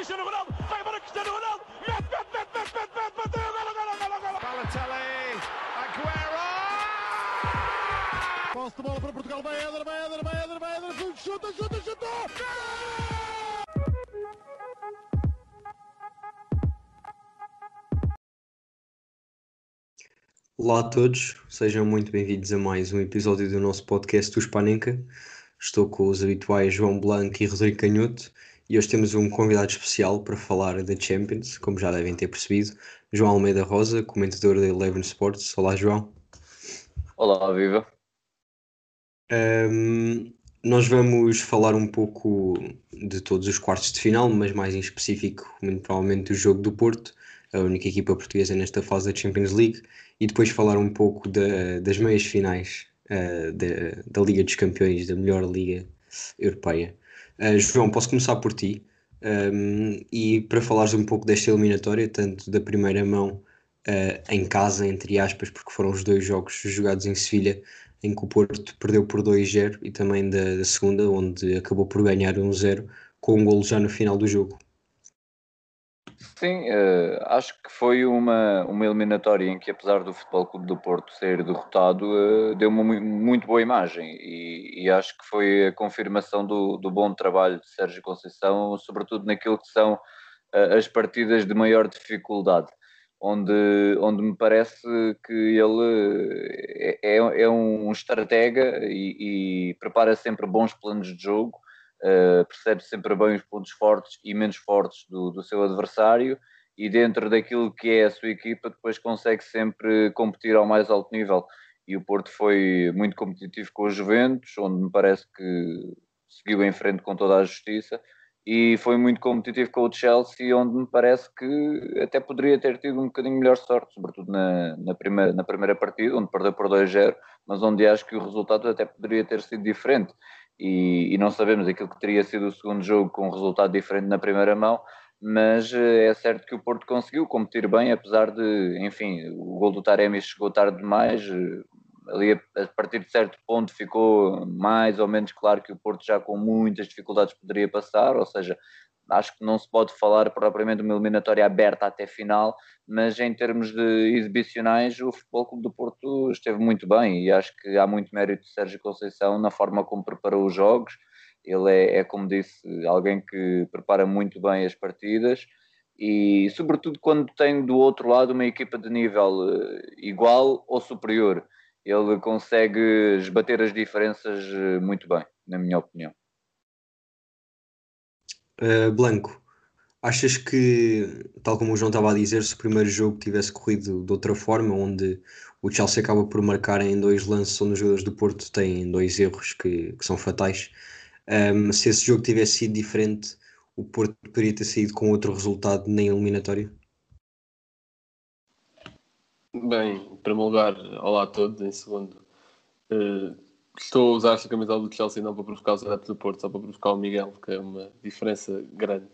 Cristiano Ronaldo, vai embora Cristiano Ronaldo, mete, mete, mete, mete, mete, mete, bateu, golo, golo, golo, golo. Balotelli, Aguero! Posse de bola para Portugal, vai Éder, vai Éder, vai Éder, vai Éder, chuta, chuta, chuta! Olá a todos, sejam muito bem-vindos a mais um episódio do nosso podcast do Spanenka. Estou com os habituais João Blanco e Rodrigo Canhoto e hoje temos um convidado especial para falar da Champions, como já devem ter percebido, João Almeida Rosa, comentador da Eleven Sports. Olá, João. Olá, viva. Um, nós vamos falar um pouco de todos os quartos de final, mas mais em específico, muito provavelmente, do jogo do Porto, a única equipa portuguesa nesta fase da Champions League, e depois falar um pouco da, das meias finais uh, da, da Liga dos Campeões, da melhor liga europeia. Uh, João, posso começar por ti? Um, e para falares um pouco desta eliminatória, tanto da primeira mão uh, em casa, entre aspas, porque foram os dois jogos jogados em Sevilha, em que o Porto perdeu por 2-0, e também da, da, segunda, onde acabou por ganhar 1-0, com um golo já no final do jogo. Sim, uh, acho que foi uma, uma eliminatória em que, apesar do Futebol Clube do Porto ser derrotado, uh, deu uma muito boa imagem. E, e, acho que foi a confirmação do, do bom trabalho de Sérgio Conceição, sobretudo naquilo que são uh, as partidas de maior dificuldade, onde, onde me parece que ele é, é um estratega e, e prepara sempre bons planos de jogo uh, percebe sempre bem os pontos fortes e menos fortes do, do seu adversário e dentro daquilo que é a sua equipa depois consegue sempre competir ao mais alto nível. E o Porto foi muito competitivo com os Juventus, onde me parece que seguiu em frente com toda a justiça e foi muito competitivo com o Chelsea, onde me parece que até poderia ter tido um bocadinho melhor sorte, sobretudo na, na, primeira, na primeira partida, onde perdeu por 2-0, mas onde acho que o resultado até poderia ter sido diferente e, e, não sabemos aquilo que teria sido o segundo jogo com um resultado diferente na primeira mão, mas eh, é certo que o Porto conseguiu competir bem, apesar de, enfim, o gol do Taremi chegou tarde demais, eh, ali a partir de certo ponto ficou mais ou menos claro que o Porto já com muitas dificuldades poderia passar, ou seja, acho que não se pode falar propriamente de uma eliminatória aberta até final, mas em termos de exibicionais, o Futebol Clube do Porto esteve muito bem e acho que há muito mérito de Sérgio Conceição na forma como preparou os jogos. Ele é, é como disse, alguém que prepara muito bem as partidas e, sobretudo, quando tem do outro lado uma equipa de nível eh, igual ou superior, ele consegue esbater as diferenças eh, muito bem, na minha opinião. Uh, Blanco, achas que, tal como o João estava a dizer, se o primeiro jogo tivesse corrido de outra forma, onde o Chelsea acaba por marcar em dois lances onde os jogadores do Porto têm dois erros que, que são fatais, um, se esse jogo tivesse sido diferente, o Porto poderia ter saído com outro resultado nem eliminatório? Bem, em primeiro lugar, olá a todos. Em segundo, uh, estou a usar esta camisola do Chelsea não para provocar os adeptos do Porto, só para provocar o Miguel, que é uma diferença grande.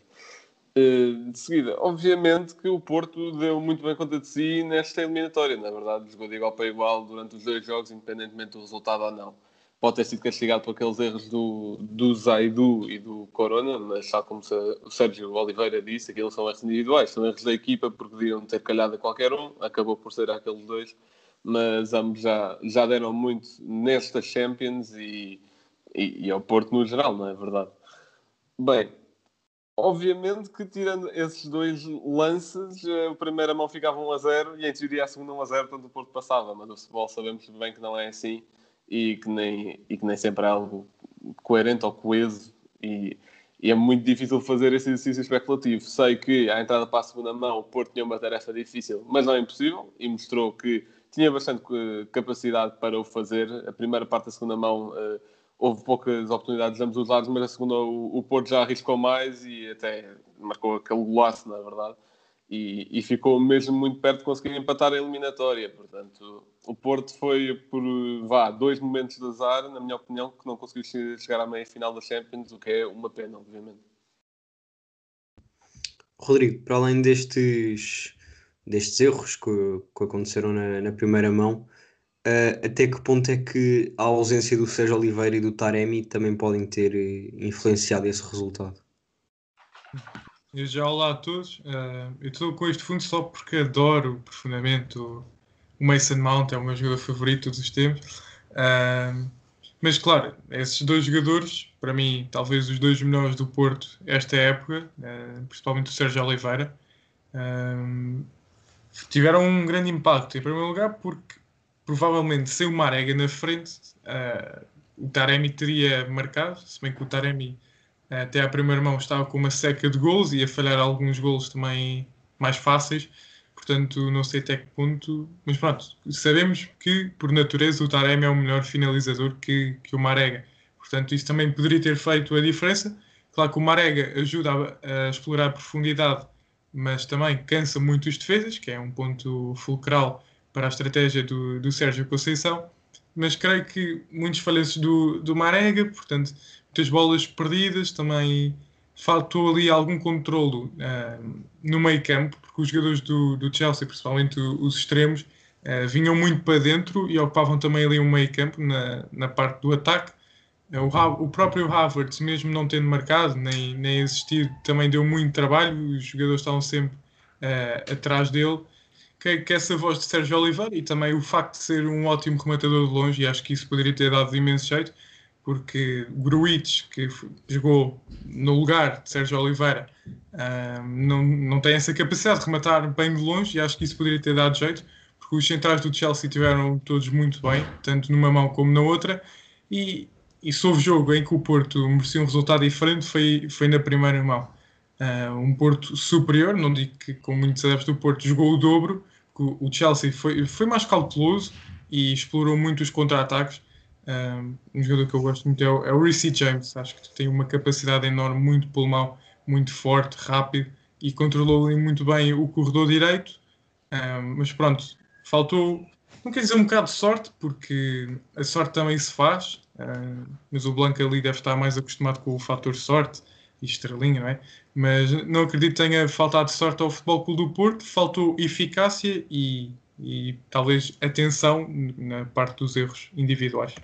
Uh, de seguida, obviamente que o Porto deu muito bem conta de si nesta eliminatória, na verdade, jogou de igual para igual durante os dois jogos, independentemente do resultado ou não. Pode ter sido castigado por aqueles erros do, do Zaidu e do Corona, mas tal como o Sérgio Oliveira disse, aqueles são erros individuais, são erros da equipa porque podiam ter calhado a qualquer um, acabou por ser aqueles dois mas ambos já, já deram muito nesta Champions e, e, e ao Porto no geral, não é verdade? Bem, obviamente que tirando esses dois lances, a primeira mão ficava 1 a 0 e em teoria a segunda 1 a 0, portanto o Porto passava, mas o futebol sabemos bem que não é assim e que nem, e que nem sempre é algo coerente ou coeso e, e é muito difícil fazer esse exercício especulativo. Sei que à entrada para a segunda mão o Porto tinha uma tarefa difícil, mas não é impossível e mostrou que tinha bastante eh, capacidade para o fazer. A primeira parte da segunda mão uh, houve poucas oportunidades de ambos os lados, mas a segunda o, o, Porto já arriscou mais e até marcou aquele golaço, na verdade. E, e, ficou mesmo muito perto de conseguir empatar a eliminatória. Portanto, o Porto foi por vá, dois momentos de azar, na minha opinião, que não conseguiu chegar à meia final da Champions, o que é uma pena, obviamente. Rodrigo, para além destes destes erros que, que aconteceram na, na, primeira mão, uh, até que ponto é que a ausência do Sérgio Oliveira e do Taremi também podem ter eh, influenciado esse resultado? Eu já olá a todos. Uh, eu estou com este fundo só porque adoro profundamente o, Mason Mount, é o meu jogador favorito todos os tempos. Uh, mas claro, esses dois jogadores, para mim, talvez os dois melhores do Porto esta época, uh, principalmente o Sérgio Oliveira, tiveram um grande impacto. Em primeiro lugar, porque provavelmente sem o Marega na frente, o Taremi teria marcado, se bem que o Taremi até à primeira mão estava com uma seca de gols e a falhar alguns gols também mais fáceis. Portanto, não sei até que ponto. Mas pronto, sabemos que por natureza o Taremi é o melhor finalizador que, que o Marega. Portanto, isso também poderia ter feito a diferença. Claro que o Marega ajuda a, a explorar a profundidade, mas também cansa muito os defesas, que é um ponto fulcral para a estratégia do, do Sérgio Conceição. Mas creio que muitos falhanços do, do Marega, portanto, muitas bolas perdidas, também faltou ali algum controlo uh, no meio campo, porque os jogadores do, do Chelsea, principalmente os extremos, uh, vinham muito para dentro e ocupavam também ali um meio campo na, na parte do ataque. Uh, o, o, próprio Havertz, mesmo não tendo marcado nem, nem existido, também deu muito trabalho, os jogadores estavam sempre atrás dele. Que, que essa voz de Sérgio Oliveira e também o facto de ser um ótimo rematador de longe, e acho que isso poderia ter dado imenso jeito, porque Gruitch, que jogou no lugar de Sérgio Oliveira, uh, não, não tem essa capacidade de rematar bem de longe e acho que isso poderia ter dado jeito, porque os centrais do Chelsea tiveram todos muito bem, tanto numa mão como na outra, e, e se houve jogo em que o Porto merecia um resultado diferente, foi, foi na primeira mão. Uh, um Porto superior, não digo que, como muitos adeptos do Porto, jogou o dobro, o Chelsea foi, foi mais cauteloso e explorou muito os contra-ataques, um, jogador que eu gosto muito é o, é o Reece James. Acho que tem uma capacidade enorme, muito pulmão, muito forte, rápido e controlou muito bem o corredor direito. Um, mas pronto, faltou, não quer dizer um bocado de sorte, porque a sorte também se faz. Um, mas o Blanco ali deve estar mais acostumado com o fator sorte e estrelinha, não é? Mas não acredito que tenha faltado sorte ao Futebol Clube do Porto, faltou eficácia e, e talvez atenção na parte dos erros individuais.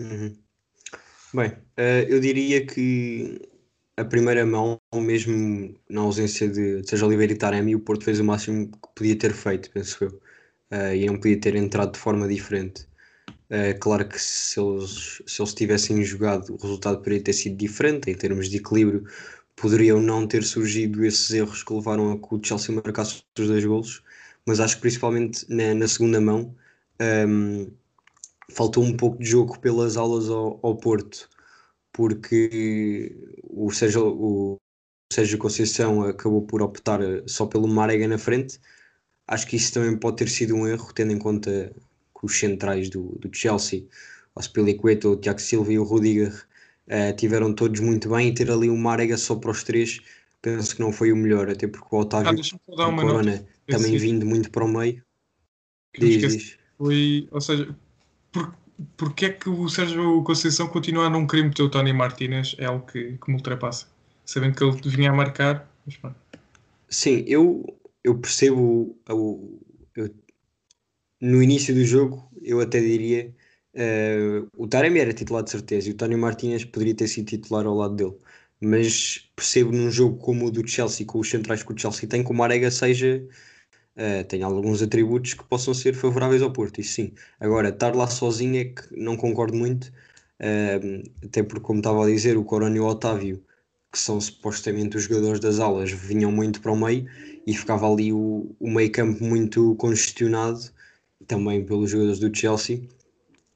Uhum. Bem, uh, eu diria que a primeira mão, mesmo na ausência de Sérgio Oliveira e Taremi, o Porto fez o máximo que podia ter feito, penso eu. Uh, e não podia ter entrado de forma diferente. Uh, claro que se eles, se eles tivessem jogado, o resultado poderia ter sido diferente em termos de equilíbrio. Poderiam não ter surgido esses erros que levaram a que o Chelsea marcasse os dois golos, mas acho que principalmente na, na segunda mão um, ehm, faltou um pouco de jogo pelas aulas ao, ao Porto, porque o Sérgio, o Sérgio Conceição acabou por optar só pelo Marega na frente. Acho que isso também pode ter sido um erro, tendo em conta que os centrais do, do Chelsea, o Aspilicueta, o Tiago Silva e o Rudiger, uh, tiveram todos muito bem e ter ali o Marega só para os três, penso que não foi o melhor, até porque o Otávio ah, o Corona também vindo muito para o meio. Diz, diz. Foi, ou seja, por, porque é que o Sérgio Conceição continua a não querer meter o Tony Martinez? É algo que, que me ultrapassa. Sabendo que ele vinha a marcar. Mas, Sim, eu, eu percebo. Eu, eu, no início do jogo, eu até diria. Uh, o Taremi era titular de certeza e o Tony Martinez poderia ter sido titular ao lado dele. Mas percebo num jogo como o do Chelsea, com os centrais que o Chelsea tem, que o Marega seja uh, tem alguns atributos que possam ser favoráveis ao Porto, isso sim. Agora, estar lá sozinho é que não concordo muito, uh, até porque, como estava a dizer, o Corona o Otávio, que são supostamente os jogadores das aulas, vinham muito para o meio e ficava ali o, o meio campo muito congestionado, também pelos jogadores do Chelsea.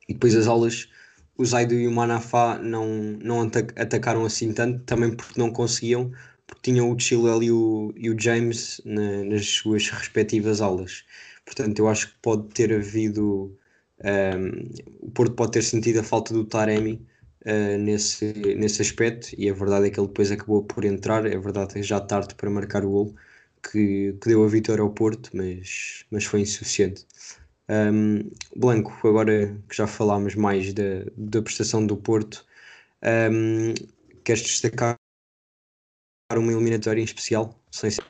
E depois as aulas, o Zaido e o Manafá não, não atacaram assim tanto, também porque não conseguiam porque tinham o Chilwell e o, e o James na, nas suas respectivas aulas. Portanto, eu acho que pode ter havido. Um, o Porto pode ter sentido a falta do Taremi uh, nesse, nesse aspecto, e a verdade é que ele depois acabou por entrar. É verdade que já tarde para marcar o gol, que, que deu a vitória ao Porto, mas, mas foi insuficiente. Um, Blanco, agora que já falámos mais da, da prestação do Porto, um, queres destacar uma eliminatória em especial? Sem ser...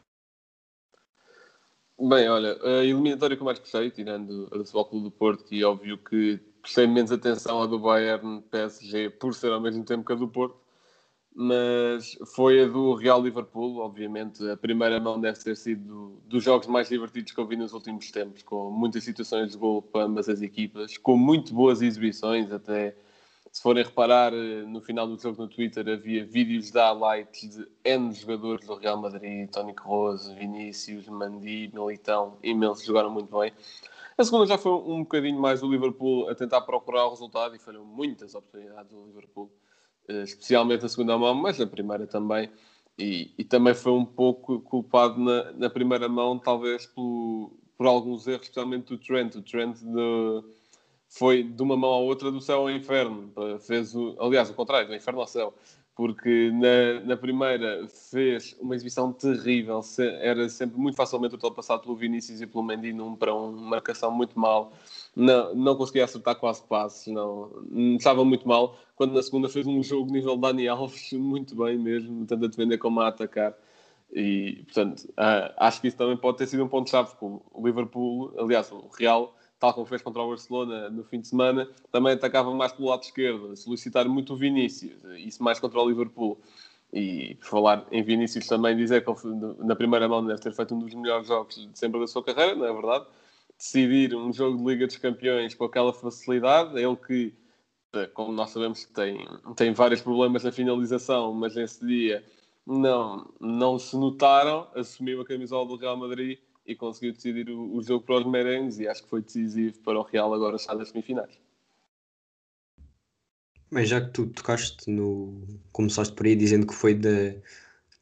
Bem, olha, a eliminatória que eu mais gostei, tirando a do Futebol Clube do Porto, e óbvio que prestei menos atenção à do Bayern PSG por ser ao mesmo tempo que a do Porto, mas foi a do Real Liverpool, obviamente. A primeira mão deve ter sido dos jogos mais divertidos que eu vi nos últimos tempos, com muitas situações de gol para ambas as equipas, com muito boas exibições. Até se forem reparar, no final do jogo no Twitter havia vídeos de highlights de N jogadores do Real Madrid, Toni Kroos, Vinícius, Mandi, Militão, imensos, jogaram muito bem. A segunda já foi um bocadinho mais o Liverpool a tentar procurar o resultado e foram muitas oportunidades do Liverpool especialmente na segunda mão, mas na primeira também. E, e também foi um pouco culpado na, na primeira mão, talvez por, por alguns erros, especialmente do Trent. O Trent de, foi de uma mão à outra do céu ao inferno. Fez o, aliás, o contrário, do inferno ao céu. Porque na, na primeira fez uma exibição terrível, era sempre muito facilmente ultrapassado pelo Vinícius e pelo Mendy num para um, marcação muito mal não, não conseguia acertar quase passes, não, estava muito mal. Quando na segunda fez um jogo nível Dani Alves, muito bem mesmo, tanto a defender como a atacar. E, portanto, uh, acho que isso também pode ter sido um ponto-chave, porque o Liverpool, aliás, o Real, tal como fez contra o Barcelona no fim de semana, também atacava mais pelo lado esquerdo, solicitar muito o Vinícius, isso mais contra o Liverpool. E por falar em Vinícius também dizer que na primeira mão deve ter feito um dos melhores jogos de sempre da sua carreira, não é verdade? Decidir um jogo de Liga dos Campeões com aquela facilidade. Ele que, eh, como nós sabemos, tem, tem vários problemas na finalização, mas nesse dia não, não se notaram, assumiu a camisola do Real Madrid e conseguiu decidir o, o jogo para os merengues e acho que foi decisivo para o Real agora estar nas semifinais. Mas já que tu tocaste no. começaste por aí dizendo que foi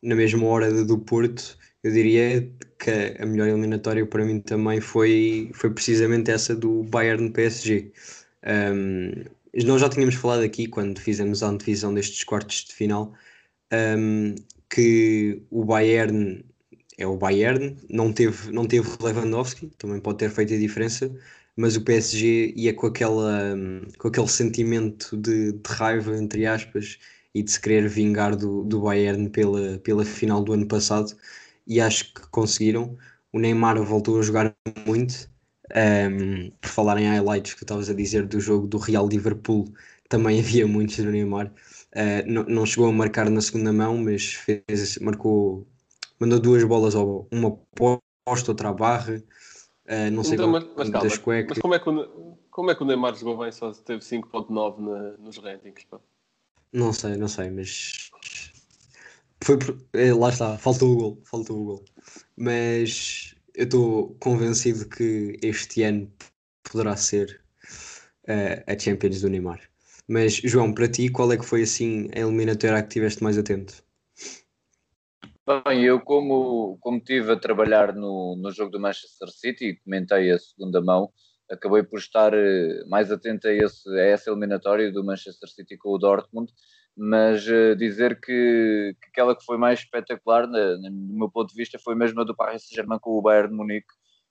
na mesma hora do Porto, eu diria que a melhor eliminatória para mim também foi, foi precisamente essa do Bayern PSG. Um, nós já tínhamos falado aqui quando fizemos a antevisão destes quartos de final um, que o Bayern é o Bayern, não teve, não teve Lewandowski, também pode ter feito a diferença, mas o PSG ia com, aquela, com aquele sentimento de, de raiva, entre aspas, e de se querer vingar do, do Bayern pela, pela final do ano passado e acho que conseguiram. O Neymar voltou a jogar muito. Um, por falar em highlights que estavas a dizer do jogo do Real Liverpool, também havia muitos do Neymar. Uh, não, não, chegou a marcar na segunda mão, mas fez, marcou, mandou duas bolas ao uma posta, outra à barra. Uh, não sei então, mas, mas, calma, mas como, é que o, como é que o Neymar jogou bem só teve 5.9 nos rankings? Pá? Não sei, não sei, mas foi por... é, lá está, faltou o gol, faltou o gol. Mas eu estou convencido que este ano poderá ser uh, a Champions do Neymar. Mas João, para ti, qual é que foi assim a eliminatória que estiveste mais atento? Bem, eu como, como estive a trabalhar no, no jogo do Manchester City e comentei a segunda mão, acabei por estar eh, mais atento a, esse, a essa eliminatória do Manchester City com o Dortmund mas uh, dizer que, que, aquela que foi mais espetacular, do meu ponto de vista, foi mesmo a do Paris Saint-Germain com o Bayern de Munique.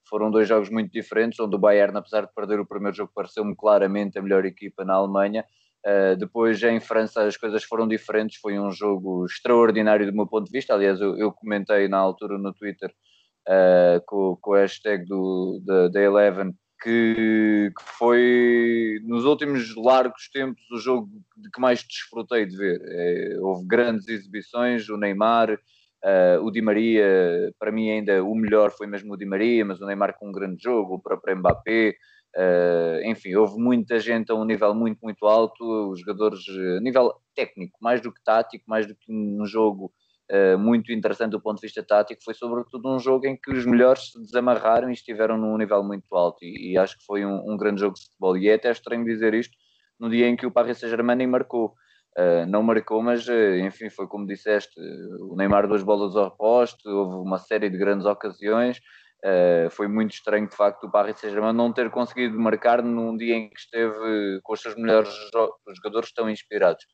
Foram dois jogos muito diferentes, onde o Bayern, apesar de perder o primeiro jogo, pareceu-me claramente a melhor equipa na Alemanha. Uh, depois, em França, as coisas foram diferentes. Foi um jogo extraordinário do meu ponto de vista. Aliás, eu, eu comentei na altura no Twitter uh, com, com o hashtag do, da Eleven que, que, foi nos últimos largos tempos o jogo de que mais desfrutei de ver. É, houve grandes exibições, o Neymar, uh, o Di Maria, para mim ainda o melhor foi mesmo o Di Maria, mas o Neymar com um grande jogo, o próprio Mbappé, uh, enfim, houve muita gente a um nível muito, muito alto, os jogadores a nível técnico, mais do que tático, mais do que um jogo muito interessante do ponto de vista tático, foi sobretudo um jogo em que os melhores se desamarraram e estiveram num nível muito alto. E, e acho que foi um, um, grande jogo de futebol. E é até estranho dizer isto no dia em que o Paris Saint-Germain nem marcou. Uh, não marcou, mas uh, enfim, foi como disseste: o Neymar duas bolas ao poste, houve uma série de grandes ocasiões. Uh, foi muito estranho, de facto, o Paris Saint-Germain não ter conseguido marcar num dia em que esteve com os seus melhores jogadores tão inspirados.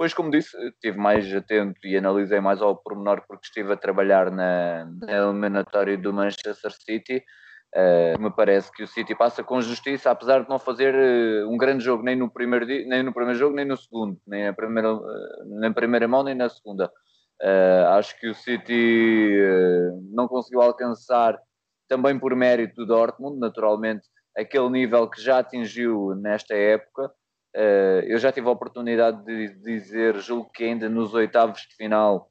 Depois, como disse, estive mais atento e analisei mais ao pormenor porque estive a trabalhar na, na eliminatória do Manchester City. Uh, me parece que o City passa com justiça, apesar de não fazer uh, um grande jogo nem no primeiro nem no primeiro jogo, nem no segundo, nem na primeira, uh, na primeira mão, nem na segunda. acho que o City não conseguiu alcançar, também por mérito do Dortmund, naturalmente, aquele nível que já atingiu nesta época Uh, eu já tive a oportunidade de dizer, julgo que ainda nos oitavos de final,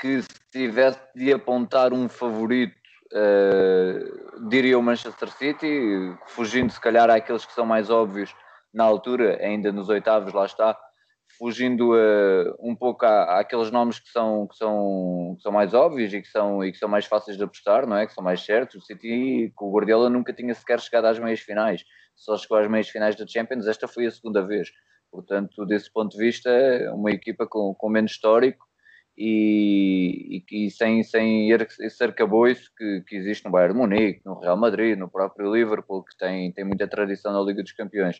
que se tivesse de apontar um favorito, uh, diria o Manchester City, fugindo se calhar àqueles que são mais óbvios na altura, ainda nos oitavos, lá está, fugindo uh, um pouco à, àqueles nomes que são, que, são, que são mais óbvios e que são, e que são mais fáceis de apostar, não é? Que são mais certos. O City, com o Guardiola, nunca tinha sequer chegado às meias finais, só chegou às meias finais da Champions, esta foi a segunda vez. Portanto, desse ponto de vista, uma equipa com, com menos histórico e, e, e sem, sem esse arcabouço que, que existe no Bayern Munique, no Real Madrid, no próprio Liverpool, que tem, tem muita tradição na Liga dos Campeões.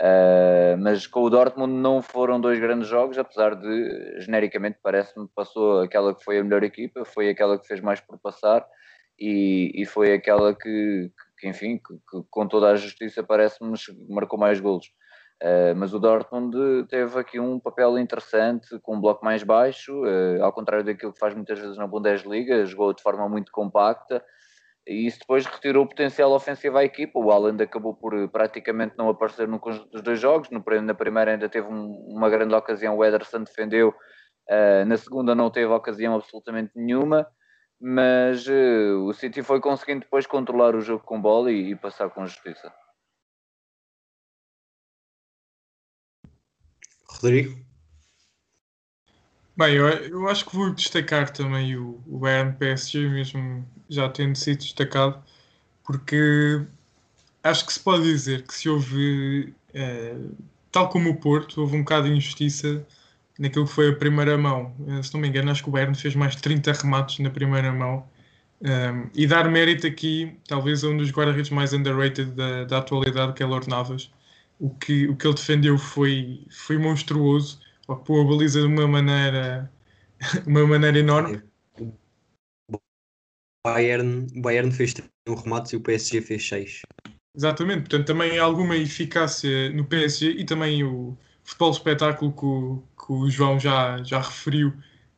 Uh, mas com o Dortmund não foram dois grandes jogos, apesar de genericamente parece-me passou aquela que foi a melhor equipa, foi aquela que fez mais por passar e, e foi aquela que, que enfim, que, que, com toda a justiça parece-me marcou mais golos. Uh, mas o Dortmund teve aqui um papel interessante, com um bloco mais baixo, uh, ao contrário daquilo que faz muitas vezes na Bundesliga, jogou de forma muito compacta, e isso depois retirou o potencial ofensivo à equipa. O Haaland acabou por eh, praticamente não aparecer no conjunto dos dois jogos. No, na primeira ainda teve um, uma grande ocasião, o Ederson defendeu. Uh, na segunda não teve ocasião absolutamente nenhuma. Mas uh, o City foi conseguindo depois controlar o jogo com bola e, e passar com justiça. Rodrigo? Bem, eu, eu acho que vou destacar também o, o Bayern PSG, mesmo já tendo sido destacado, porque acho que se pode dizer que se houve, é, tal como o Porto, houve um bocado de injustiça naquilo que foi a primeira mão. Eh, se não me engano, acho que o Bayern fez mais de 30 remates na primeira mão. Um, ehm, e dar mérito aqui, talvez, a um dos guarda-redes mais underrated da, da atualidade, que é Lord Navas. O que, o que ele defendeu foi, foi monstruoso ocupou a baliza de uma maneira, uma maneira enorme. O Bayern, Bayern fez um remate e o PSG fez 6. Exatamente, portanto também há alguma eficácia no PSG e também o futebol espetáculo que o, que o João já, já referiu.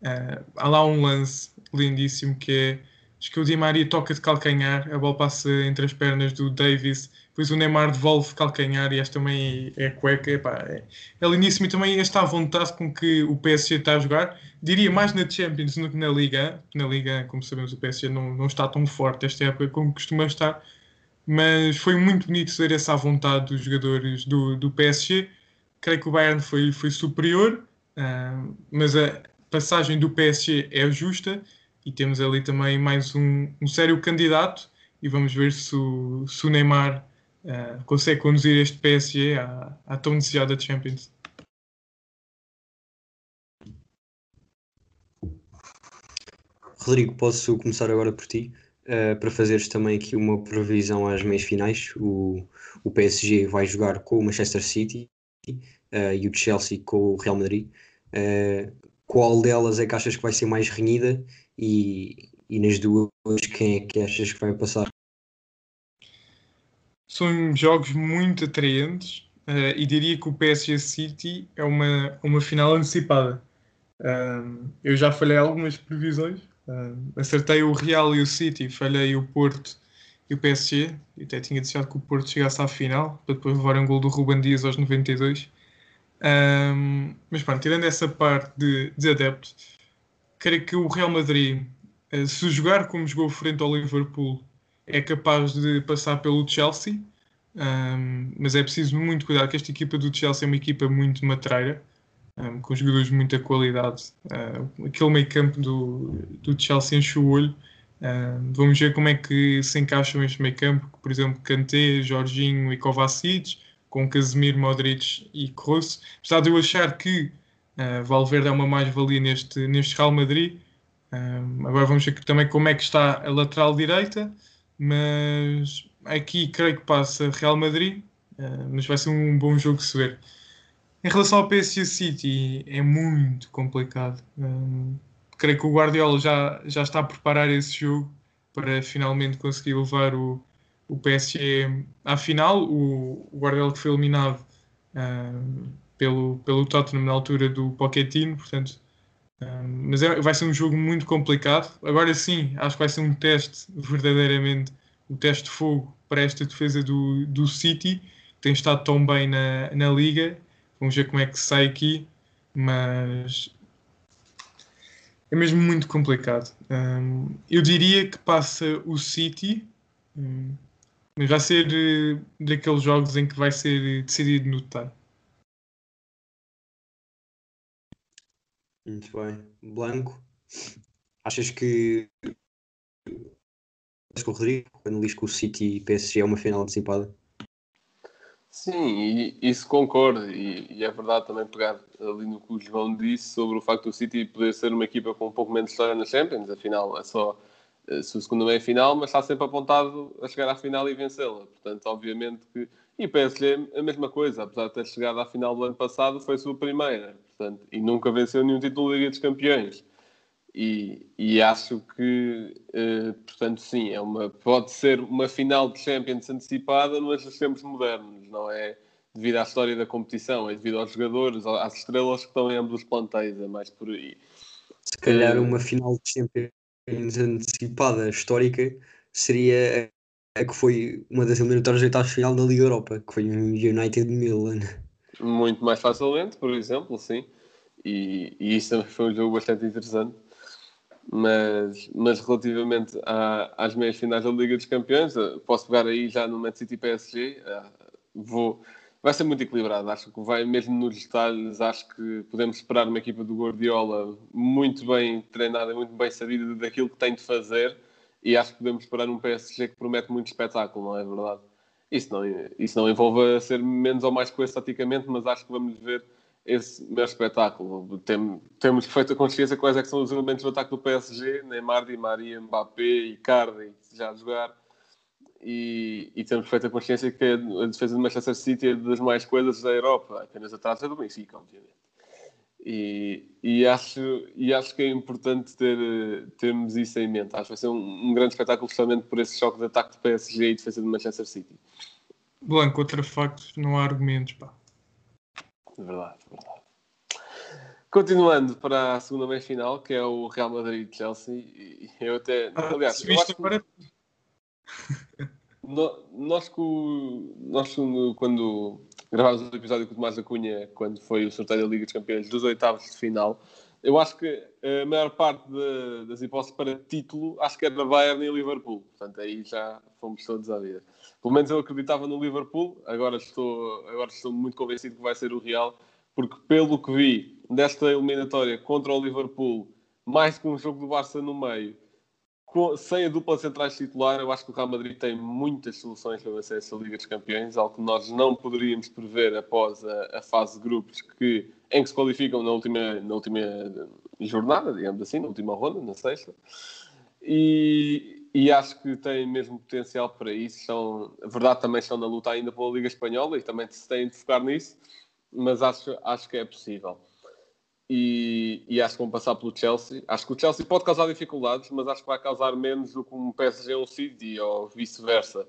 Uh, há lá um lance lindíssimo que é acho que o Di Maria toca de calcanhar, a bola passa entre as pernas do Davis depois o Neymar devolve calcanhar e esta também é cueca. Epá, é, é lindíssimo e também esta vontade com que o PSG está a jogar. Diria mais na Champions do que na Liga. Na Liga, como sabemos, o PSG não, não está tão forte esta época como costuma estar. Mas foi muito bonito ver essa vontade dos jogadores do, do PSG. Creio que o Bayern foi, foi superior, uh, mas a passagem do PSG é justa e temos ali também mais um, um sério candidato e vamos ver se o, se o Neymar uh, consegue conduzir este PSG à, à tão desejada Champions. Rodrigo, posso começar agora por ti, uh, para fazeres também aqui uma previsão às meias finais. O, o PSG vai jogar com o Manchester City uh, e o Chelsea com o Real Madrid. Qual delas é que achas que vai ser mais renhida e, e nas duas quem é que achas que vai passar? são jogos muito atraentes uh, e diria que o PSG City é uma, uma final antecipada. Eu já falhei algumas previsões, acertei o Real e o City, falhei o Porto e o PSG. Eu até tinha deixado que o Porto chegasse à final para depois levar um gol do Ruben Dias aos 92. Um, mas pronto, tirando essa parte de, de adeptos, creio que o Real Madrid, uh, se jogar como jogou frente ao Liverpool é capaz de passar pelo Chelsea, um, mas é preciso muito cuidar, que esta equipa do Chelsea é uma equipa muito matreira, um, com jogadores de muita qualidade. Uh, aquele meio campo do, do Chelsea enche o olho. Vamos ver como é que se encaixam este meio campo, por exemplo, Kanté, Jorginho e Kovacic, com Casemiro, Modric e Kroos. Apesar de eu achar que uh, Valverde é uma mais-valia neste, neste Real Madrid, agora vamos ver também como é que está a lateral direita mas aqui creio que passa Real Madrid, uh, mas vai ser um bom jogo se ver. Em relação ao PSG City, é muito complicado. Um, eh, creio que o Guardiola já, já está a preparar esse jogo para finalmente conseguir levar o, o PSG à final. O, o Guardiola que foi eliminado um, pelo, pelo Tottenham na altura do Pochettino, portanto mas é, vai ser um jogo muito complicado. Agora sim, acho que vai ser um teste, verdadeiramente, um teste de fogo para esta defesa do, do City, que tem estado tão bem na, na Liga Vamos ver como é que sai aqui, mas é mesmo muito complicado. Um, eu diria que passa o City, mas vai ser uh, daqueles jogos em que vai ser decidido no detalhe. Muito bem. Blanco, achas que com o Rodrigo quando diz que o City e PSG é uma final antecipada? Sim, e isso concordo, e, e, é verdade também pegar ali no que o João disse sobre o facto do City poder ser uma equipa com um pouco menos história na Champions, afinal é só a sua segunda meia final, mas está sempre apontado a chegar à final e vencê-la. Portanto, obviamente que. E o PSG a mesma coisa, apesar de ter chegado à final do ano passado, foi a sua primeira, portanto, e nunca venceu nenhum título da Liga dos Campeões. E, e acho que, uh, portanto, sim, é uma, pode ser uma final de Champions antecipada nos tempos modernos, não é devido à história da competição, é devido aos jogadores, às estrelas que estão em ambos os plantéis, é mais por aí. Se calhar uh, uma final de Champions antecipada histórica seria a que foi uma das eliminatórias de final da Liga Europa, que foi o United Milan. Muito mais facilmente, por exemplo, sim. E, e isso também foi um jogo bastante interessante mas, mas relativamente à, às meias finais da Liga dos Campeões, eh, posso pegar aí já no Man City PSG, eh, vou, vai ser muito equilibrado, acho que vai mesmo nos detalhes, acho que podemos esperar uma equipa do Guardiola muito bem treinada, muito bem sabida daquilo que tem de fazer e acho que podemos esperar um PSG que promete muito espetáculo, não é verdade? Isso não, isso não envolve ser menos ou mais coisa taticamente, mas acho que vamos ver esse meu espetáculo. Tem, temos perfeita consciência quais é são os elementos do ataque do PSG, Neymar, Di Maria, Mbappé, Icardi, já a jogar. E, e temos perfeita consciência que a defesa do Manchester City é das mais coisas da Europa, apenas atrás é do Benfica, obviamente. E, e, acho, e acho que é importante ter, termos isso em mente. Acho que vai ser um, um grande espetáculo justamente por esse choque de ataque do PSG e defesa do Manchester City. Blanco, contra factos, não há argumentos, pá. Verdade, verdade. Continuando para a segunda meia final, que é o Real Madrid-Chelsea, eu até. Ah, aliás, eu acho para... nós, nós, quando gravámos o episódio com o Tomás da Cunha, quando foi o sorteio da Liga dos Campeões dos oitavos de final, eu acho que a maior parte de, das hipóteses para título acho que era Bayern e Liverpool. Portanto, aí já fomos todos à vida. Pelo menos eu acreditava no Liverpool, agora estou, agora estou muito convencido que vai ser o Real, porque pelo que vi desta eliminatória contra o Liverpool, mais que um jogo do Barça no meio, sem a dupla centrais titular, eu acho que o Real Madrid tem muitas soluções para vencer essa Liga dos Campeões, algo que nós não poderíamos prever após a, a fase de grupos que, em que se qualificam na última, na última jornada, digamos assim, na última ronda, na sexta. E, e acho que tem mesmo potencial para isso. São, a verdade, também estão na luta ainda pela Liga Espanhola e também se têm de focar nisso, mas acho, acho que é possível e, e, acho que vão passar pelo Chelsea. Acho que o Chelsea pode causar dificuldades, mas acho que vai causar menos do que um PSG ou City ou vice-versa.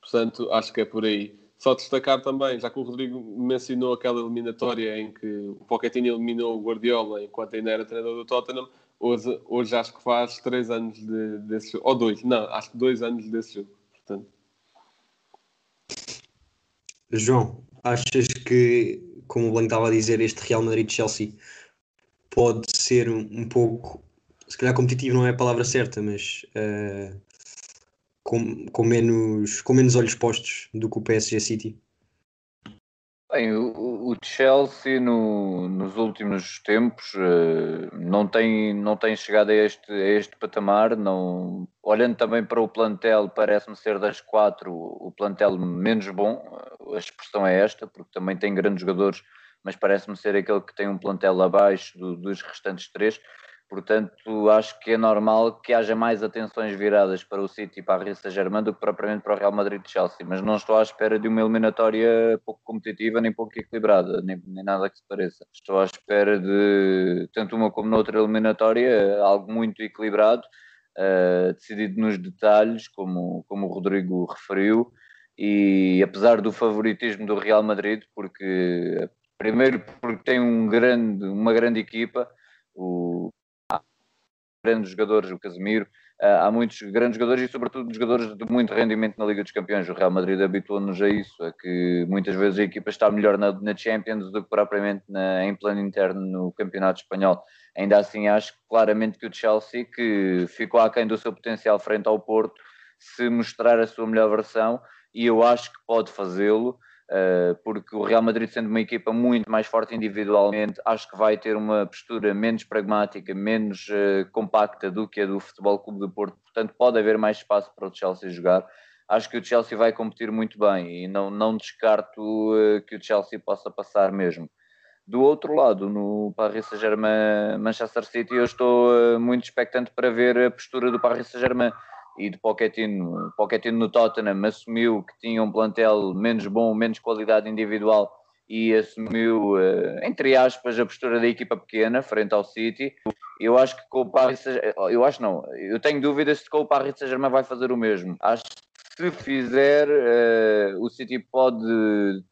Portanto, acho que é por aí. Só destacar também, já que o Rodrigo mencionou aquela eliminatória em que o Pochettino eliminou o Guardiola enquanto ainda era treinador do Tottenham, hoje, hoje acho que faz três anos de, desse jogo, ou dois, não, acho que dois anos desse jogo. Portanto. João, achas que, como o Blanco estava a dizer, este Real Madrid-Chelsea pode ser um, um, pouco, se calhar competitivo não é a palavra certa, mas uh, com, com, menos, com menos olhos postos do que o PSG City? Bem, o, Chelsea no, nos últimos tempos uh, não, tem, não tem chegado a este, a este patamar. Não, olhando também para o plantel, parece-me ser das quatro o plantel menos bom. A expressão é esta, porque também tem grandes jogadores mas parece-me ser aquele que tem um plantel abaixo do, dos restantes três. Portanto, acho que é normal que haja mais atenções viradas para o City e para a Paris Saint-Germain do que propriamente para o Real Madrid e Chelsea. Mas não estou à espera de uma eliminatória pouco competitiva nem pouco equilibrada, nem, nem nada que se pareça. Estou à espera de, tanto uma como noutra eliminatória, algo muito equilibrado, uh, decidido nos detalhes, como, como o Rodrigo referiu. E apesar do favoritismo do Real Madrid, porque Primeiro porque tem um grande, uma grande equipa, o, grandes jogadores, o Casemiro, há muitos grandes jogadores e, sobretudo, jogadores de muito rendimento na Liga dos Campeões. O Real Madrid habituou-nos a isso, a que muitas vezes a equipa está melhor na, na Champions do que propriamente na, em plano interno no Campeonato Espanhol. Ainda assim, acho claramente que o Chelsea, que ficou aquém do seu potencial frente ao Porto, se mostrar a sua melhor versão, e eu acho que pode fazê-lo, porque o Real Madrid, sendo uma equipa muito mais forte individualmente, acho que vai ter uma postura menos pragmática, menos uh, compacta do que a do Futebol Clube do Porto, portanto, pode haver mais espaço para o Chelsea jogar. Acho que o Chelsea vai competir muito bem e não, não descarto uh, que o Chelsea possa passar mesmo. Do outro lado, no Paris Saint-Germain Manchester City, eu estou muito expectante para ver a postura do Paris Saint-Germain e de Pochettino. Pochettino no Tottenham assumiu que tinha um plantel menos bom, menos qualidade individual e assumiu, eh, entre aspas, a postura da equipa pequena frente ao City. Eu acho que com o Paris eu acho não, eu tenho dúvidas se com o Paris Saint-Germain vai fazer o mesmo. Acho que se fizer, uh, o City pode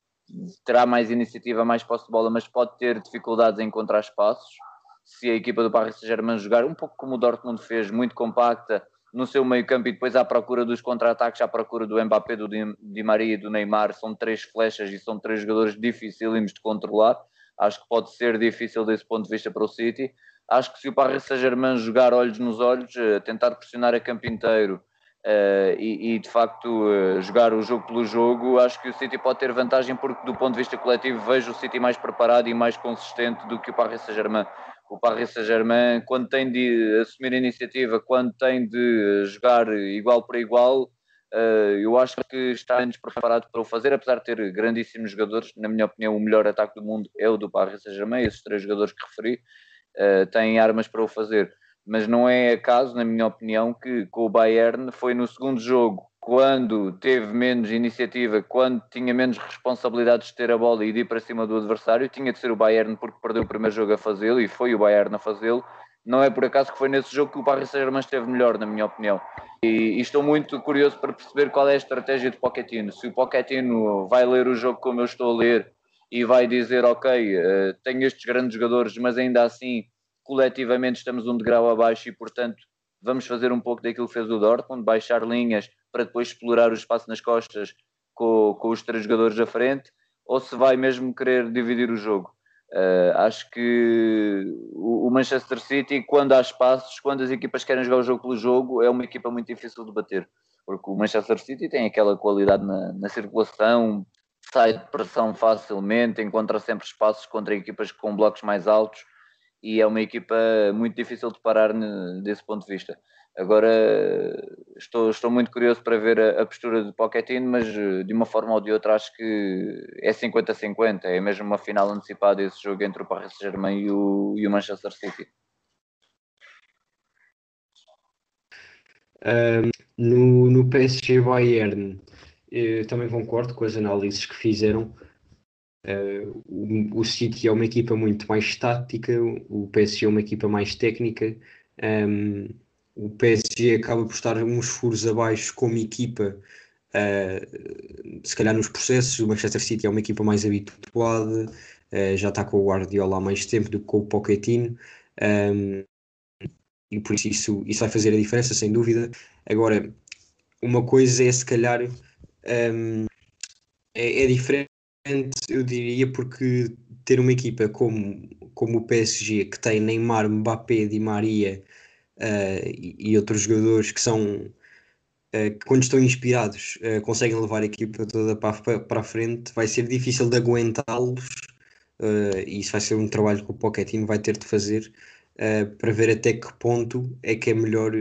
terá mais iniciativa, mais posse de bola, mas pode ter dificuldades em encontrar espaços. Se a equipa do Paris Saint-Germain jogar um pouco como o Dortmund fez, muito compacta, no seu meio campo e depois à procura dos contra-ataques, à procura do Mbappé, do Di Maria e do Neymar, são três flechas e são três jogadores dificílimos de controlar. Acho que pode ser difícil desse ponto de vista para o City. Acho que se o Paris Saint-Germain jogar olhos nos olhos, eh, tentar pressionar a campo inteiro uh, e, e, de facto uh, jogar o jogo pelo jogo, acho que o City pode ter vantagem porque do ponto de vista coletivo vejo o City mais preparado e mais consistente do que o Paris Saint-Germain o Paris Saint-Germain, quando tem de assumir a iniciativa, quando tem de jogar igual para igual, eh, eu acho que está menos preparado para o fazer, apesar de ter grandíssimos jogadores. Na minha opinião, o melhor ataque do mundo é o do Paris Saint-Germain, esses três jogadores que referi eh, têm armas para o fazer. Mas não é acaso, na minha opinião, que com o Bayern foi no segundo jogo quando teve menos iniciativa, quando tinha menos responsabilidades de ter a bola e de ir para cima do adversário, tinha de ser o Bayern porque perdeu o primeiro jogo a fazê-lo e foi o Bayern a fazê-lo. Não é por acaso que foi nesse jogo que o Paris Saint-Germain esteve melhor, na minha opinião. E, e, estou muito curioso para perceber qual é a estratégia de Pochettino. Se o Pochettino vai ler o jogo como eu estou a ler e vai dizer, ok, uh, tenho estes grandes jogadores, mas ainda assim, coletivamente estamos um degrau abaixo e, portanto, vamos fazer um pouco daquilo que fez o Dortmund, baixar linhas, para depois explorar o espaço nas costas com, com os três jogadores à frente, ou se vai mesmo querer dividir o jogo. Uh, acho que o, Manchester City, quando há espaços, quando as equipas querem jogar o jogo pelo jogo, é uma equipa muito difícil de bater, porque o Manchester City tem aquela qualidade na, na circulação, sai de pressão facilmente, encontra sempre espaços contra equipas com blocos mais altos e é uma equipa muito difícil de parar desse ponto de vista. Agora estou, estou muito curioso para ver a, a, postura de Pochettino, mas eh, de uma forma ou de outra acho que é 50-50, é mesmo uma final antecipada esse jogo entre o Paris Saint-Germain e o, e o Manchester City. Um, no, no PSG Bayern, eu também concordo com as análises que fizeram. Uh, o, o City é uma equipa muito mais tática, o PSG é uma equipa mais técnica. Um, o PSG acaba por estar uns furos abaixo como equipa, uh, se calhar nos processos. O Manchester City é uma equipa mais habituada, uh, já está com o Guardiola há mais tempo do que com o Pochettino, um, e por isso, isso isso vai fazer a diferença, sem dúvida. Agora, uma coisa é se calhar um, é, é diferente, eu diria, porque ter uma equipa como, como o PSG que tem Neymar, Mbappé, Di Maria uh, e, e, outros jogadores que são uh, que quando estão inspirados uh, conseguem levar a equipa toda para, para a frente, vai ser difícil de aguentá-los e isso vai ser um trabalho que o Pochettino vai ter de fazer para ver até que ponto é que é melhor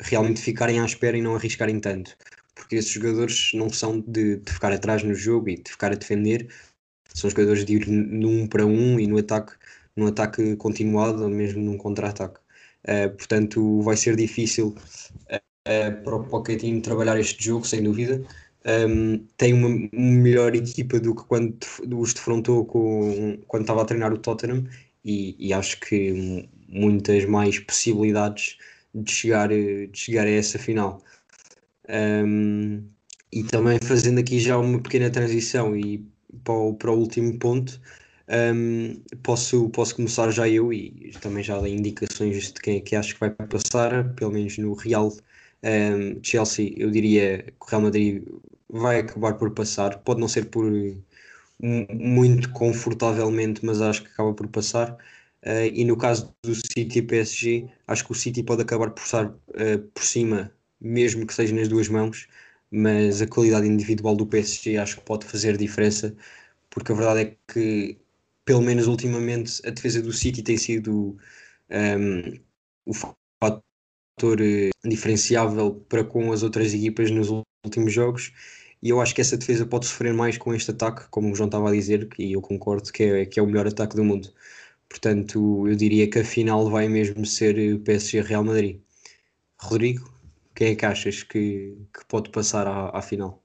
realmente ficarem à espera e não arriscarem tanto. Porque esses jogadores não são de, de, ficar atrás no jogo e de ficar a defender, são jogadores de ir no um para um e no ataque num ataque continuado ou mesmo num contra-ataque. Uh, portanto, vai ser difícil uh, para o Pochettino trabalhar este jogo, sem dúvida. Um, tem uma melhor equipa do que quando os defrontou com, quando estava a treinar o Tottenham e, e acho que muitas mais possibilidades de chegar, de chegar a essa final. Um, e também fazendo aqui já uma pequena transição e para o, para o último ponto, Um, posso, posso começar já eu e também já dei indicações de quem é que acho que vai passar, pelo menos no Real um, Chelsea, eu diria que o Real Madrid vai acabar por passar, pode não ser por muito confortavelmente, mas acho que acaba por passar. Uh, e no caso do City e PSG, acho que o City pode acabar por estar uh, por cima, mesmo que seja nas duas mãos, mas a qualidade individual do PSG acho que pode fazer diferença, porque a verdade é que, pelo menos ultimamente, a defesa do City tem sido um, o fator uh, diferenciável para com as outras equipas nos últimos jogos. E eu acho que essa defesa pode sofrer mais com este ataque, como o João estava a dizer, e eu concordo que é, que é o melhor ataque do mundo. Portanto, eu diria que a final vai mesmo ser o PSG Real Madrid. Rodrigo, quem é que achas que, que pode passar à, à final?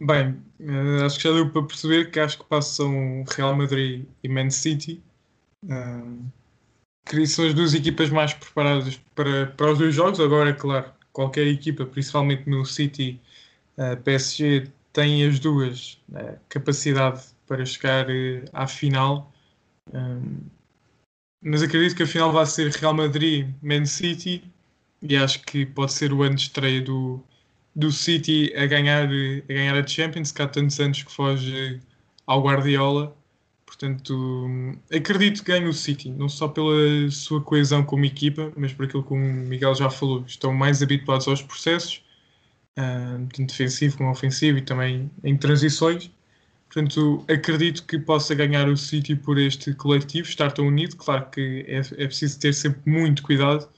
Bem, uh, acho que já deu para perceber que acho que passam Real Madrid e Man City. Que são as duas equipas mais preparadas para, para os dois jogos. Agora, claro, qualquer equipa, principalmente no City, uh, PSG, tem as duas uh, capacidade para chegar à final. Mas acredito que a final vai ser Real Madrid-Man City e acho que pode ser o ano de estreia do, do City a ganhar, a ganhar a Champions, que há tantos anos que foge ao Guardiola. Portanto, acredito que ganhe o City, não só pela sua coesão como equipa, mas por aquilo que o Miguel já falou. Estão mais habituados aos processos, tanto defensivo como ofensivo e também em transições. Portanto, acredito que possa ganhar o City por este coletivo, estar tão unido. Claro que é, é preciso ter sempre muito cuidado,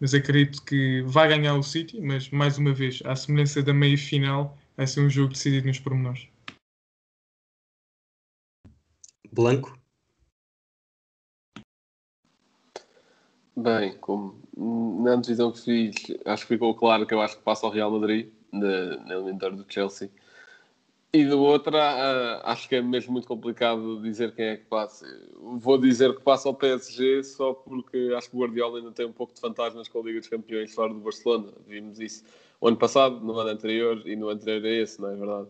mas acredito que vai ganhar o City. Mas, mais uma vez, à semelhança da meia final, vai ser um jogo decidido nos pormenores. Blanco? Bem, como na antevisão que fiz, acho que ficou claro que eu acho que passa ao Real Madrid, na, na eliminatória do Chelsea. E da outra, uh, acho que é mesmo muito complicado dizer quem é que passa. Vou dizer que passa ao PSG só porque acho que o Guardiola ainda tem um pouco de fantasmas com a Liga dos Campeões fora do Barcelona. Vimos isso o ano passado, no ano anterior e no anterior a esse, não é verdade?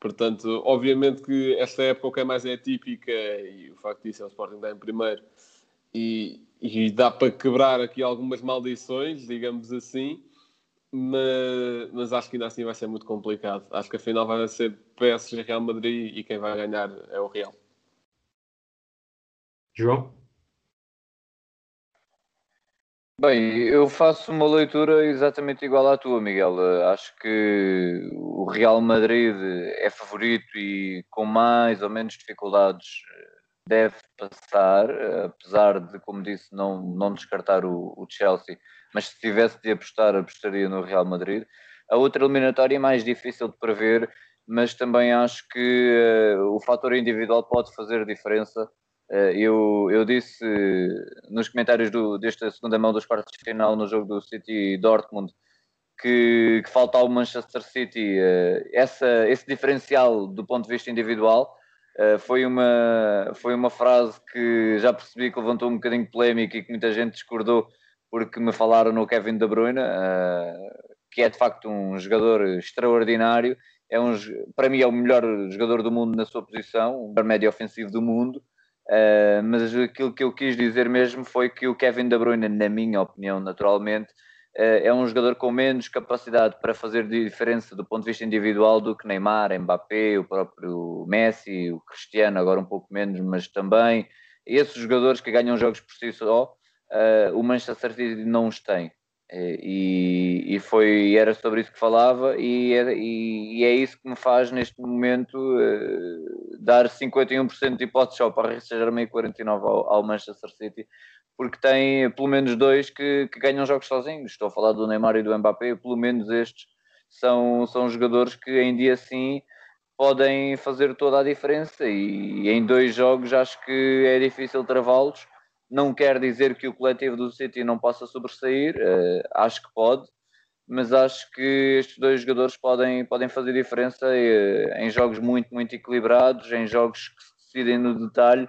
Portanto, obviamente que esta época o que é mais é atípica e o facto disso é o Sporting dar em primeiro e, e dá para quebrar aqui algumas maldições, digamos assim mas, mas acho que ainda assim vai ser muito complicado. Acho que a final vai ser PSG Real Madrid e quem vai ganhar é o Real. João? Bem, eu faço uma leitura exatamente igual à tua, Miguel. Acho que o Real Madrid é favorito e com mais ou menos dificuldades deve passar, apesar de, como disse, não, não descartar o, o Chelsea mas se tivesse de apostar, apostaria no Real Madrid. A outra eliminatória é mais difícil de prever, mas também acho que uh, o fator individual pode fazer diferença. Uh, eu, eu disse uh, nos comentários do, desta segunda mão dos quartos de final no jogo do City Dortmund que, que falta ao Manchester City essa, esse diferencial do ponto de vista individual. foi, uma, foi uma frase que já percebi que levantou um bocadinho de polémica e que muita gente discordou, porque me falaram no Kevin De Bruyne, uh, que é de facto um jogador extraordinário. É um, para mim é o melhor jogador do mundo na sua posição, o melhor médio ofensivo do mundo. Uh, mas aquilo que eu quis dizer mesmo foi que o Kevin De Bruyne, na minha opinião, naturalmente, uh, é um jogador com menos capacidade para fazer diferença do ponto de vista individual do que Neymar, Mbappé, o próprio Messi, o Cristiano, agora um pouco menos, mas também esses jogadores que ganham jogos por si só uh, o Manchester City não os tem. Eh, e, e, foi, era sobre isso que falava, e é, e, e é isso que me faz neste momento uh, dar 51% de hipóteses ao Paris Saint-Germain e 49% ao, ao, Manchester City, porque tem pelo menos dois que, que, ganham jogos sozinhos. Estou a falar do Neymar e do Mbappé, pelo menos estes são, são jogadores que em dia sim podem fazer toda a diferença, e em dois jogos acho que é difícil travá-los não quer dizer que o coletivo do City não possa sobressair, uh, acho que pode, mas acho que estes dois jogadores podem, podem fazer diferença uh, em jogos muito, muito equilibrados, em jogos que se decidem no detalhe.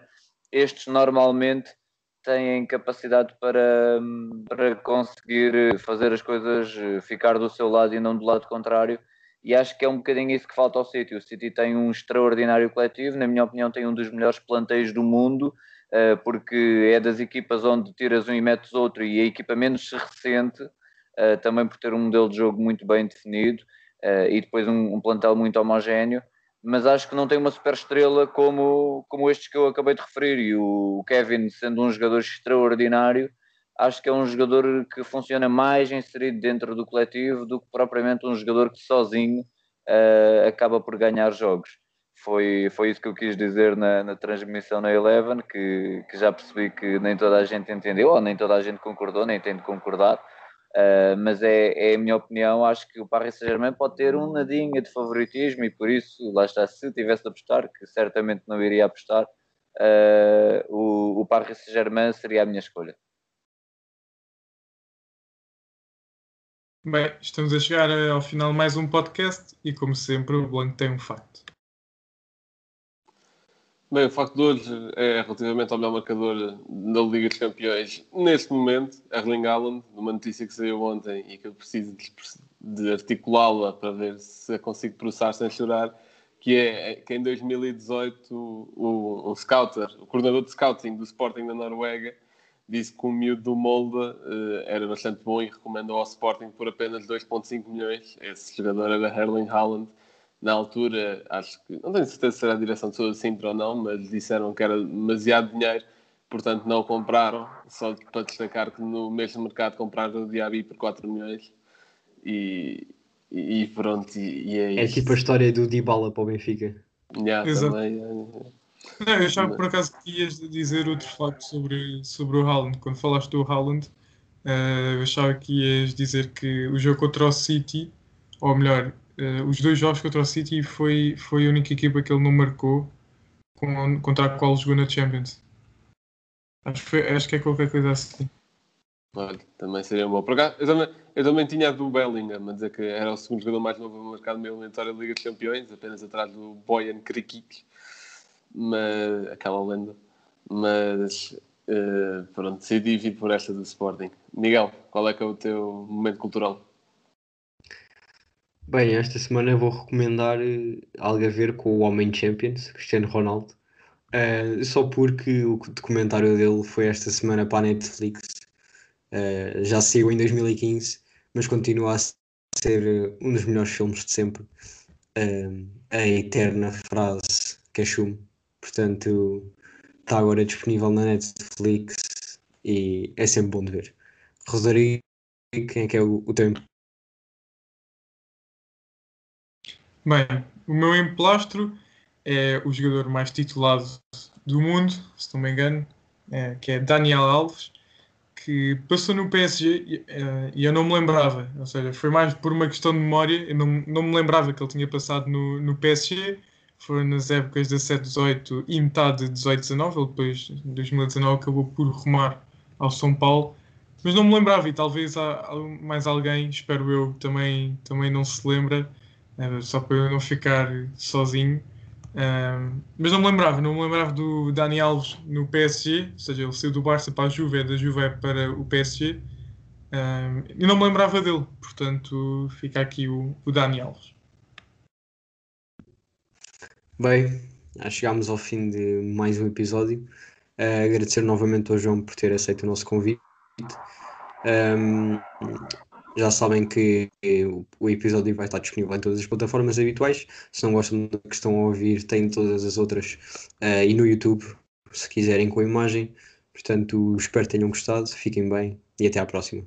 Estes normalmente têm capacidade para, para conseguir fazer as coisas ficar do seu lado e não do lado contrário. e acho que é um bocadinho isso que falta ao City. O City tem um extraordinário coletivo, na minha opinião, tem um dos melhores planteios do mundo, porque é das equipas onde tiras um e metes outro, e a equipa menos recente, uh, também por ter um modelo de jogo muito bem definido uh, e depois um, plantel muito homogéneo. Mas acho que não tem uma super estrela como, como estes que eu acabei de referir. E o Kevin, sendo um jogador extraordinário, acho que é um jogador que funciona mais inserido dentro do coletivo do que propriamente um jogador que sozinho acaba por ganhar jogos. Foi, foi isso que eu quis dizer na, na transmissão na Eleven, que, que, já percebi que nem toda a gente entendeu, ou nem toda a gente concordou, nem tem de concordar, uh, mas é, é, a minha opinião, acho que o Paris Saint-Germain pode ter um nadinha de favoritismo e por isso, lá está, se tivesse de apostar, que certamente não iria apostar, uh, o, o Paris Saint-Germain seria a minha escolha. Bem, estamos a chegar eh, ao final de mais um podcast e, como sempre, o Blanco tem um facto. Bem, o facto de hoje é relativamente ao melhor marcador da Liga dos Campeões neste momento, Erling Haaland, uma notícia que saiu ontem e que eu preciso de articulá-la para ver se a consigo processar sem chorar, que é que em 2018 o, um scouter, o coordenador de scouting do Sporting da Noruega, disse que o miúdo do Molda uh, era bastante bom e recomendou ao Sporting por apenas 2,5 milhões. Esse jogador era Erling Haaland. Na altura, acho que, não tenho certeza se era a direção de saúde Sintra ou não, mas disseram que era demasiado dinheiro, portanto não o compraram. Só para destacar que no mesmo mercado compraram o Diaby por 4 milhões. E, e pronto, e, e é, é tipo a história do Dybala para o Benfica. Yeah, Exato. também, é, não, eu achava que por acaso que ias dizer outro facto sobre, sobre o Haaland. Quando falaste do Haaland, uh, eu achava que ias dizer que o jogo contra o City, ou melhor, uh, os dois jogos contra o City foi, foi a única equipa que ele não marcou com, contra a qual jogou na Champions. Acho, foi, acho que é qualquer coisa assim. Olha, também seria bom. Por acaso, eu, também, eu também tinha a do Bellingham, a dizer que era o segundo jogador mais novo a marcar no meu da Liga dos Campeões, apenas atrás do Boyan Krikic mas, aquela lenda. Mas uh, pronto, se divido por esta do Sporting. Miguel, qual é que é o teu momento cultural? Bem, esta semana eu vou recomendar uh, algo a ver com o Homem Champions, Cristiano Ronaldo. Uh, só porque o documentário dele foi esta semana para a Netflix. Uh, já saiu em 2015, mas continua a ser um dos melhores filmes de sempre. a eterna frase que assume Portanto, está agora disponível na Netflix e é sempre bom de ver. Rodrigo, quem é que é o, o teu Bem, o meu emplastro é o jogador mais titulado do mundo, se não me engano, é, que é Daniel Alves, que passou no PSG e, uh, e, eu não me lembrava, ou seja, foi mais por uma questão de memória, eu não, não me lembrava que ele tinha passado no, no PSG foi nas épocas de 17-18 e metade de 18-19. Ele depois, em 2019, acabou por rumar ao São Paulo. Mas não me lembrava e talvez há mais alguém, espero eu, também, também não se lembra, só para eu não ficar sozinho. Uh, mas não me lembrava, não me lembrava do Dani Alves no PSG, ou seja, ele saiu do Barça para a Juve, é da Juve para o PSG. Uh, e não me lembrava dele, portanto fica aqui o, o Dani Alves. Bem, chegámos ao fim de mais um episódio. Uh, agradecer novamente ao João por ter aceito o nosso convite. Um, já sabem que o episódio vai estar disponível em todas as plataformas habituais. Se não gostam do que estão a ouvir, tem todas as outras uh, e no YouTube, se quiserem com a imagem. Portanto, espero que tenham gostado, fiquem bem e até à próxima.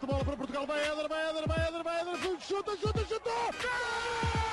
De bola para Portugal, vai Eder, vai Eder, vai Eder, vai Eder, chuta, chuta, chuta!